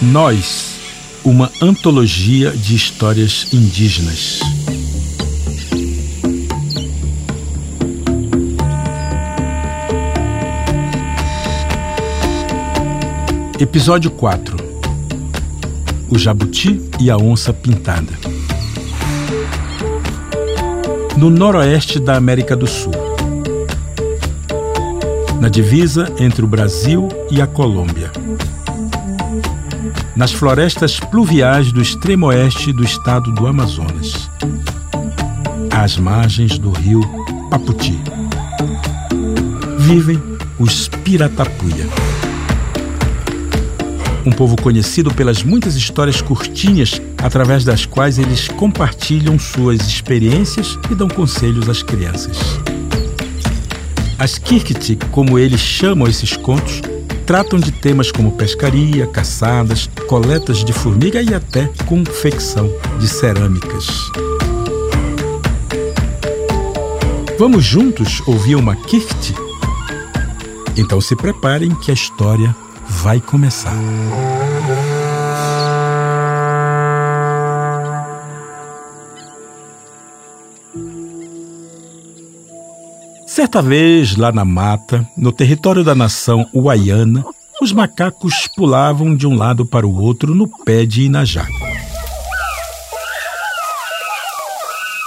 Nós, uma antologia de histórias indígenas. Episódio 4 O Jabuti e a Onça Pintada. No noroeste da América do Sul, na divisa entre o Brasil e a Colômbia nas florestas pluviais do extremo oeste do estado do Amazonas, às margens do rio Paputi. Vivem os Piratapuia. Um povo conhecido pelas muitas histórias curtinhas através das quais eles compartilham suas experiências e dão conselhos às crianças. As Kirkiti, como eles chamam esses contos, tratam de temas como pescaria, caçadas, coletas de formiga e até confecção de cerâmicas. Vamos juntos ouvir uma Kift? Então se preparem que a história vai começar. Certa vez, lá na mata, no território da nação Uaiana, os macacos pulavam de um lado para o outro no pé de Inajá.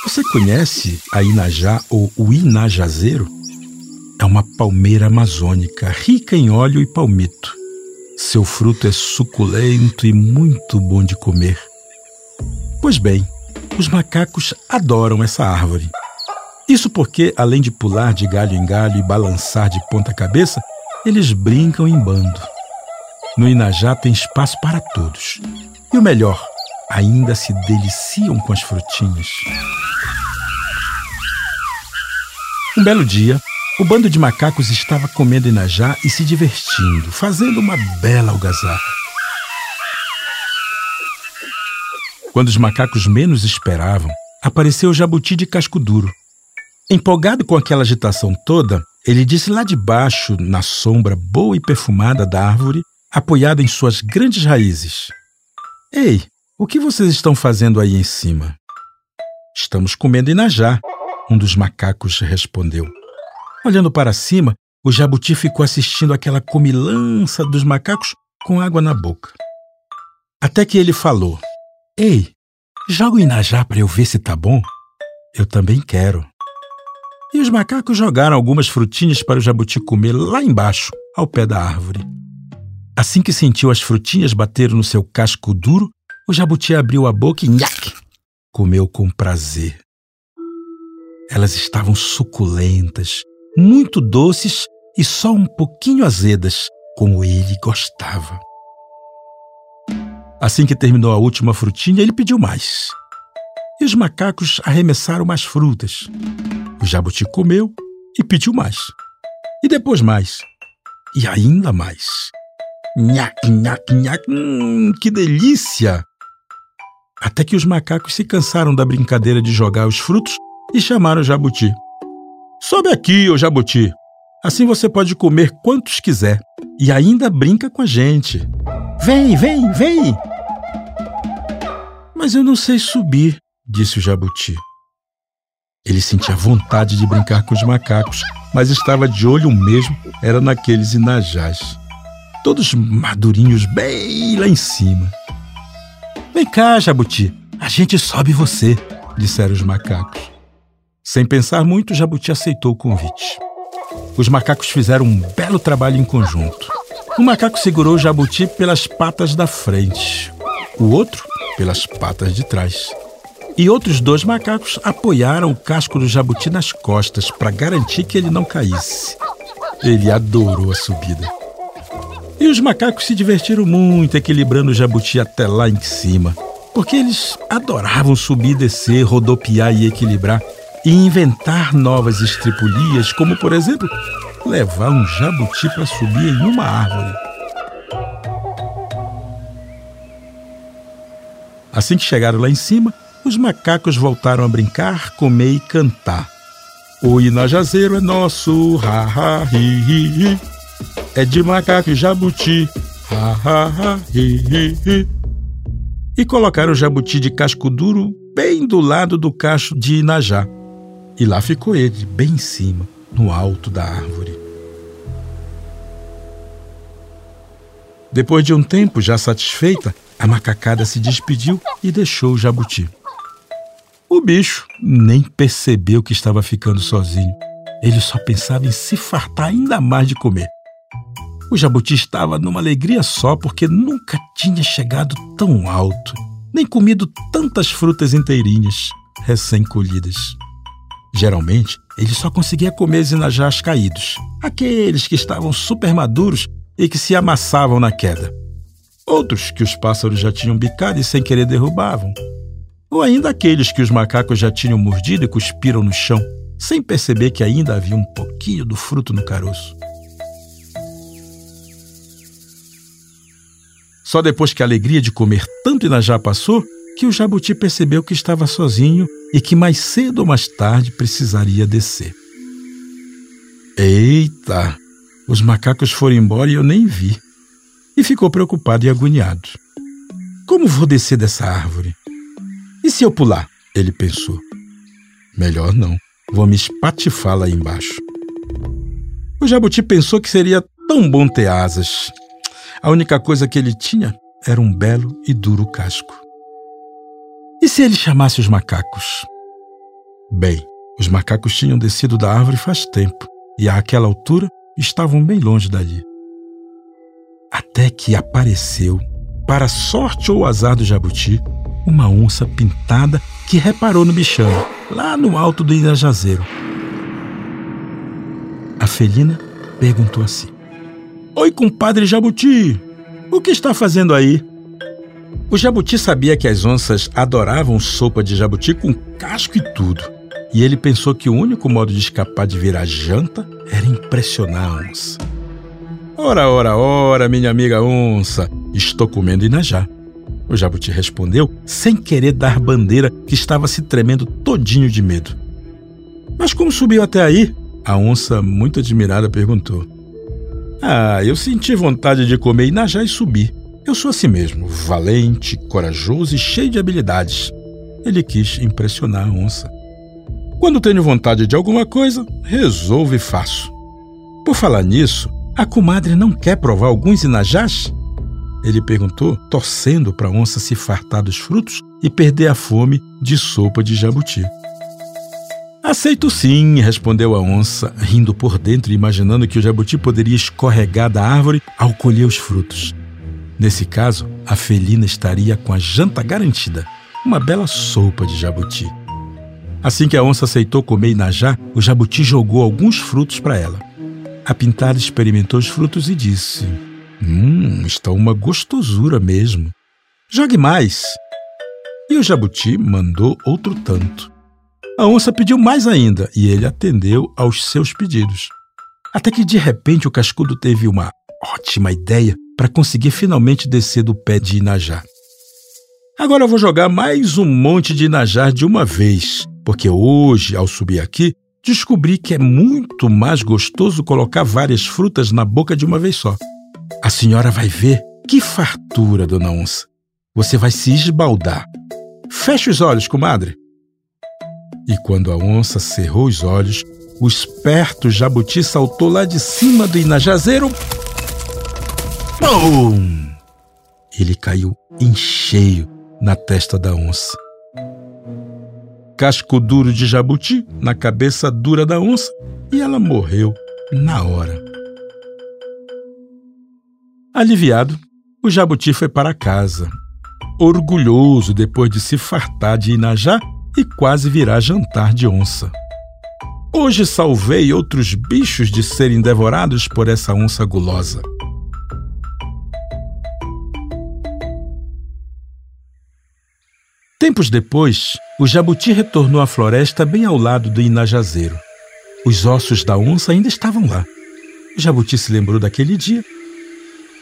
Você conhece a Inajá ou o Inajazeiro? É uma palmeira amazônica rica em óleo e palmito. Seu fruto é suculento e muito bom de comer. Pois bem, os macacos adoram essa árvore. Isso porque, além de pular de galho em galho e balançar de ponta cabeça, eles brincam em bando. No Inajá tem espaço para todos. E o melhor, ainda se deliciam com as frutinhas. Um belo dia, o bando de macacos estava comendo Inajá e se divertindo, fazendo uma bela algazarra. Quando os macacos menos esperavam, apareceu o jabuti de casco duro, Empolgado com aquela agitação toda, ele disse lá de baixo, na sombra boa e perfumada da árvore, apoiado em suas grandes raízes: Ei, o que vocês estão fazendo aí em cima? Estamos comendo inajá, um dos macacos respondeu. Olhando para cima, o jabuti ficou assistindo aquela comilança dos macacos com água na boca. Até que ele falou: Ei, joga o inajá para eu ver se tá bom. Eu também quero. E os macacos jogaram algumas frutinhas para o jabuti comer lá embaixo, ao pé da árvore. Assim que sentiu as frutinhas bater no seu casco duro, o jabuti abriu a boca e nhaque, comeu com prazer. Elas estavam suculentas, muito doces e só um pouquinho azedas, como ele gostava. Assim que terminou a última frutinha, ele pediu mais. E os macacos arremessaram mais frutas. O jabuti comeu e pediu mais. E depois mais. E ainda mais. Nhac, nhac, nhac. Hum, que delícia! Até que os macacos se cansaram da brincadeira de jogar os frutos e chamaram o jabuti. Sobe aqui, ô jabuti. Assim você pode comer quantos quiser e ainda brinca com a gente. Vem, vem, vem! Mas eu não sei subir, disse o jabuti. Ele sentia vontade de brincar com os macacos, mas estava de olho mesmo, era naqueles inajás. Todos madurinhos bem lá em cima. Vem cá, Jabuti, a gente sobe você, disseram os macacos. Sem pensar muito, Jabuti aceitou o convite. Os macacos fizeram um belo trabalho em conjunto. Um macaco segurou o Jabuti pelas patas da frente, o outro pelas patas de trás. E outros dois macacos apoiaram o casco do jabuti nas costas para garantir que ele não caísse. Ele adorou a subida. E os macacos se divertiram muito equilibrando o jabuti até lá em cima, porque eles adoravam subir, descer, rodopiar e equilibrar e inventar novas estripulias, como por exemplo, levar um jabuti para subir em uma árvore. Assim que chegaram lá em cima, os macacos voltaram a brincar, comer e cantar. O Inajazeiro é nosso, ha ha hi hi hi. É de macaco e jabuti, ha ha ha hi hi hi. E colocaram o jabuti de casco duro bem do lado do cacho de Inajá. E lá ficou ele, bem em cima, no alto da árvore. Depois de um tempo, já satisfeita, a macacada se despediu e deixou o jabuti. O bicho nem percebeu que estava ficando sozinho. Ele só pensava em se fartar ainda mais de comer. O jabuti estava numa alegria só porque nunca tinha chegado tão alto, nem comido tantas frutas inteirinhas, recém-colhidas. Geralmente, ele só conseguia comer zinajás caídos, aqueles que estavam super maduros e que se amassavam na queda. Outros que os pássaros já tinham bicado e sem querer derrubavam. Ou ainda aqueles que os macacos já tinham mordido e cuspiram no chão, sem perceber que ainda havia um pouquinho do fruto no caroço. Só depois que a alegria de comer tanto inajá passou, que o jabuti percebeu que estava sozinho e que mais cedo ou mais tarde precisaria descer. Eita! Os macacos foram embora e eu nem vi. E ficou preocupado e agoniado. Como vou descer dessa árvore? E se eu pular? Ele pensou. Melhor não. Vou me espatifar lá embaixo. O jabuti pensou que seria tão bom ter asas. A única coisa que ele tinha era um belo e duro casco. E se ele chamasse os macacos? Bem, os macacos tinham descido da árvore faz tempo e àquela altura estavam bem longe dali. Até que apareceu, para sorte ou azar do jabuti, uma onça pintada que reparou no bichão, lá no alto do Irajazeiro. A felina perguntou assim: Oi, compadre Jabuti, o que está fazendo aí? O jabuti sabia que as onças adoravam sopa de jabuti com casco e tudo. E ele pensou que o único modo de escapar de virar janta era impressionar a onça. Ora, ora, ora, minha amiga onça, estou comendo inajá. O jabuti respondeu, sem querer dar bandeira, que estava se tremendo todinho de medo. Mas como subiu até aí? A onça, muito admirada, perguntou. Ah, eu senti vontade de comer inajá e subi. Eu sou assim mesmo, valente, corajoso e cheio de habilidades. Ele quis impressionar a onça. Quando tenho vontade de alguma coisa, resolvo e faço. Por falar nisso, a comadre não quer provar alguns inajás? Ele perguntou, torcendo para a onça se fartar dos frutos e perder a fome de sopa de jabuti. Aceito sim, respondeu a onça, rindo por dentro e imaginando que o jabuti poderia escorregar da árvore ao colher os frutos. Nesse caso, a felina estaria com a janta garantida, uma bela sopa de jabuti. Assim que a onça aceitou comer Inajá, o jabuti jogou alguns frutos para ela. A pintada experimentou os frutos e disse: Hum, está uma gostosura mesmo. Jogue mais. E o jabuti mandou outro tanto. A onça pediu mais ainda e ele atendeu aos seus pedidos. Até que de repente o cascudo teve uma ótima ideia para conseguir finalmente descer do pé de Inajá. Agora eu vou jogar mais um monte de Inajá de uma vez, porque hoje, ao subir aqui, descobri que é muito mais gostoso colocar várias frutas na boca de uma vez só. A senhora vai ver que fartura, dona onça. Você vai se esbaldar. Feche os olhos, comadre. E quando a onça cerrou os olhos, o esperto jabuti saltou lá de cima do inajazeiro. Pum! Ele caiu em cheio na testa da onça casco duro de jabuti na cabeça dura da onça e ela morreu na hora. Aliviado, o jabuti foi para casa, orgulhoso depois de se fartar de Inajá e quase virar jantar de onça. Hoje salvei outros bichos de serem devorados por essa onça gulosa. Tempos depois, o jabuti retornou à floresta bem ao lado do inajazeiro. Os ossos da onça ainda estavam lá. O jabuti se lembrou daquele dia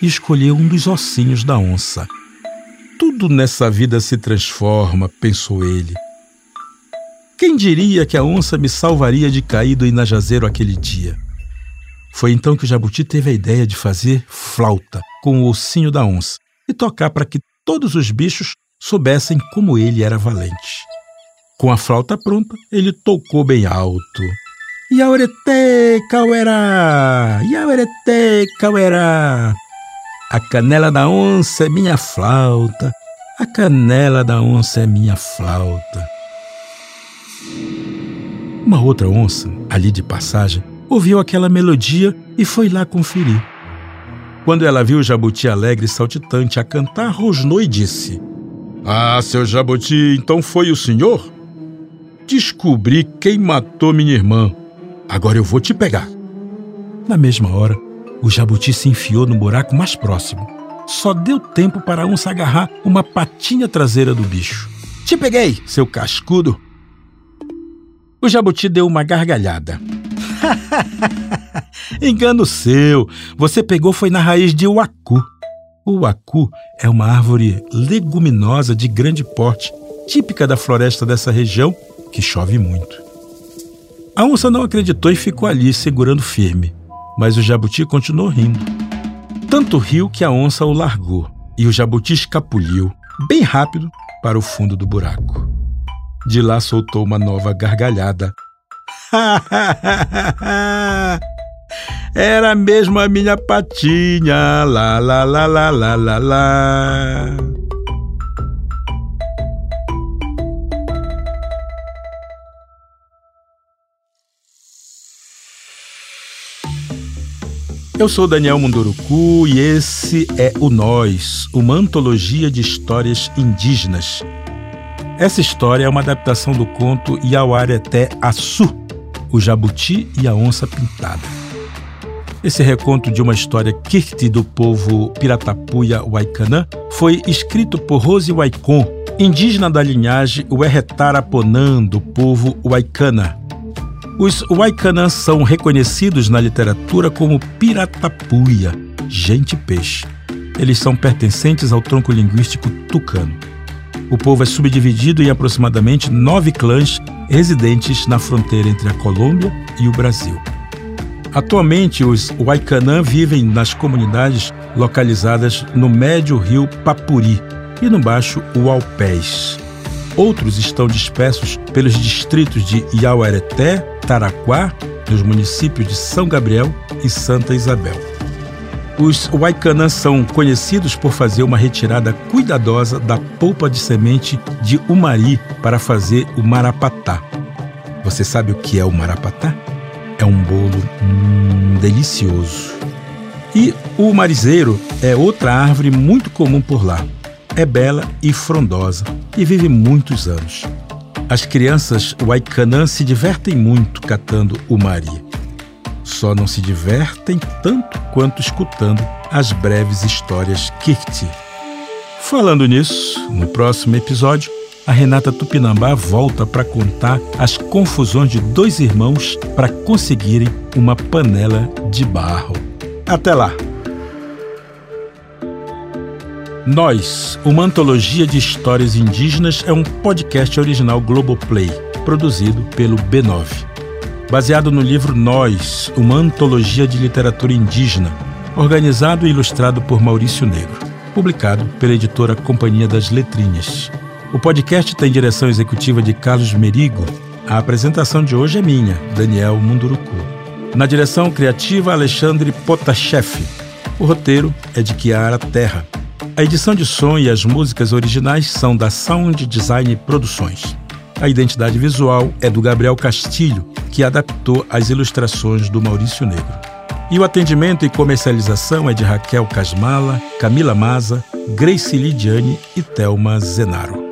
escolheu um dos ossinhos da onça. Tudo nessa vida se transforma, pensou ele. Quem diria que a onça me salvaria de cair do inajazeiro aquele dia? Foi então que o jabuti teve a ideia de fazer flauta com o ossinho da onça e tocar para que todos os bichos soubessem como ele era valente. Com a flauta pronta, ele tocou bem alto. Yaurete Cauerá! Yaurete Cauerá! A canela da onça é minha flauta, a canela da onça é minha flauta. Uma outra onça, ali de passagem, ouviu aquela melodia e foi lá conferir. Quando ela viu o jabuti alegre e saltitante a cantar, rosnou e disse: Ah, seu jabuti, então foi o senhor? Descobri quem matou minha irmã. Agora eu vou te pegar. Na mesma hora, o jabuti se enfiou no buraco mais próximo. Só deu tempo para a onça agarrar uma patinha traseira do bicho. Te peguei, seu cascudo! O jabuti deu uma gargalhada. Engano seu. Você pegou foi na raiz de uacu. O uacu é uma árvore leguminosa de grande porte, típica da floresta dessa região, que chove muito. A onça não acreditou e ficou ali, segurando firme. Mas o jabuti continuou rindo. Tanto riu que a onça o largou e o jabuti escapuliu, bem rápido, para o fundo do buraco. De lá soltou uma nova gargalhada Era mesmo a minha patinha. Lá, lá, lá, lá, lá, lá, lá. Eu sou Daniel Munduruku e esse é o Nós, uma antologia de histórias indígenas. Essa história é uma adaptação do conto Yauareté Assu, o Jabuti e a Onça Pintada. Esse reconto de uma história Kirti do povo Piratapuia Waikanã foi escrito por Rose Waikon, indígena da linhagem Uerretaraponã do povo Waikana. Os Waikanã são reconhecidos na literatura como Piratapuia, gente-peixe. Eles são pertencentes ao tronco linguístico tucano. O povo é subdividido em aproximadamente nove clãs residentes na fronteira entre a Colômbia e o Brasil. Atualmente, os Waikanã vivem nas comunidades localizadas no médio rio Papuri e no baixo Uaupés. Outros estão dispersos pelos distritos de Iauereté, Taraquá, nos municípios de São Gabriel e Santa Isabel. Os Waikanã são conhecidos por fazer uma retirada cuidadosa da polpa de semente de umari para fazer o marapatá. Você sabe o que é o marapatá? É um bolo hum, delicioso. E o marizeiro é outra árvore muito comum por lá. É bela e frondosa e vive muitos anos. As crianças Waikanã se divertem muito catando o mari só não se divertem tanto quanto escutando as breves histórias Kirti. Falando nisso, no próximo episódio, a Renata Tupinambá volta para contar as confusões de dois irmãos para conseguirem uma panela de barro. Até lá! Nós, uma antologia de histórias indígenas, é um podcast original Globoplay, produzido pelo B9 baseado no livro Nós, uma antologia de literatura indígena, organizado e ilustrado por Maurício Negro, publicado pela editora Companhia das Letrinhas. O podcast tem direção executiva de Carlos Merigo. A apresentação de hoje é minha, Daniel Munduruku. Na direção criativa, Alexandre Potachef. O roteiro é de Chiara Terra. A edição de som e as músicas originais são da Sound Design Produções. A identidade visual é do Gabriel Castilho, que adaptou as ilustrações do Maurício Negro. E o atendimento e comercialização é de Raquel Casmala, Camila Maza, Grace Lidiane e Thelma Zenaro.